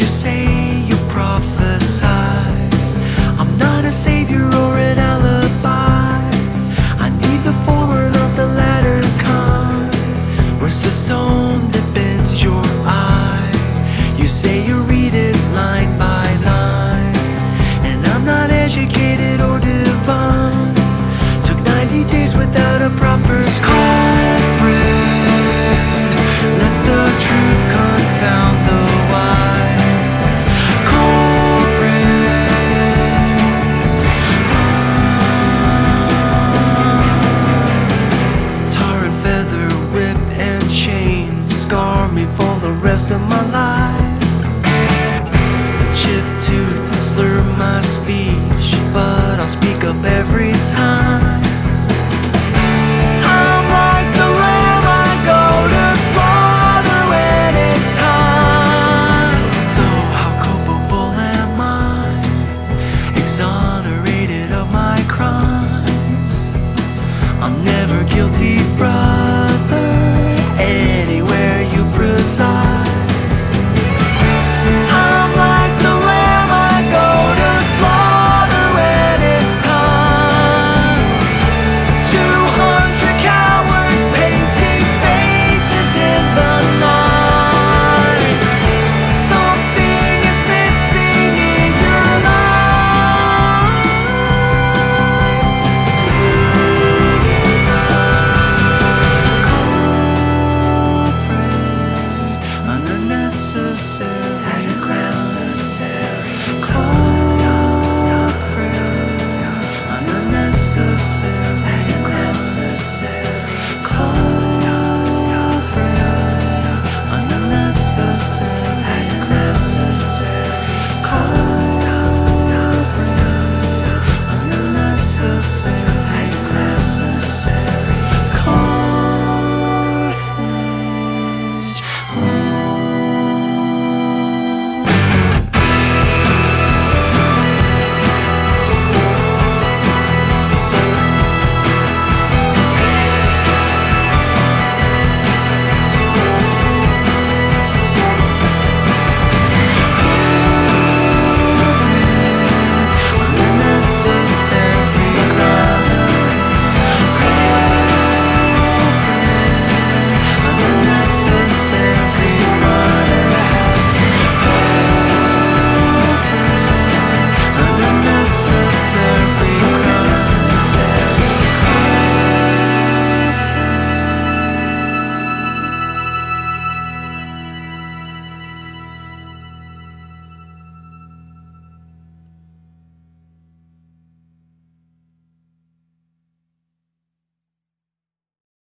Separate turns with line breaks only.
you say rest of my life. A chip tooth and slur my speech, but I'll speak up every time. I'm like the lamb I go to slaughter when it's time. So how culpable am I? Exonerated of my crimes. I'm never guilty, bride. Jesus in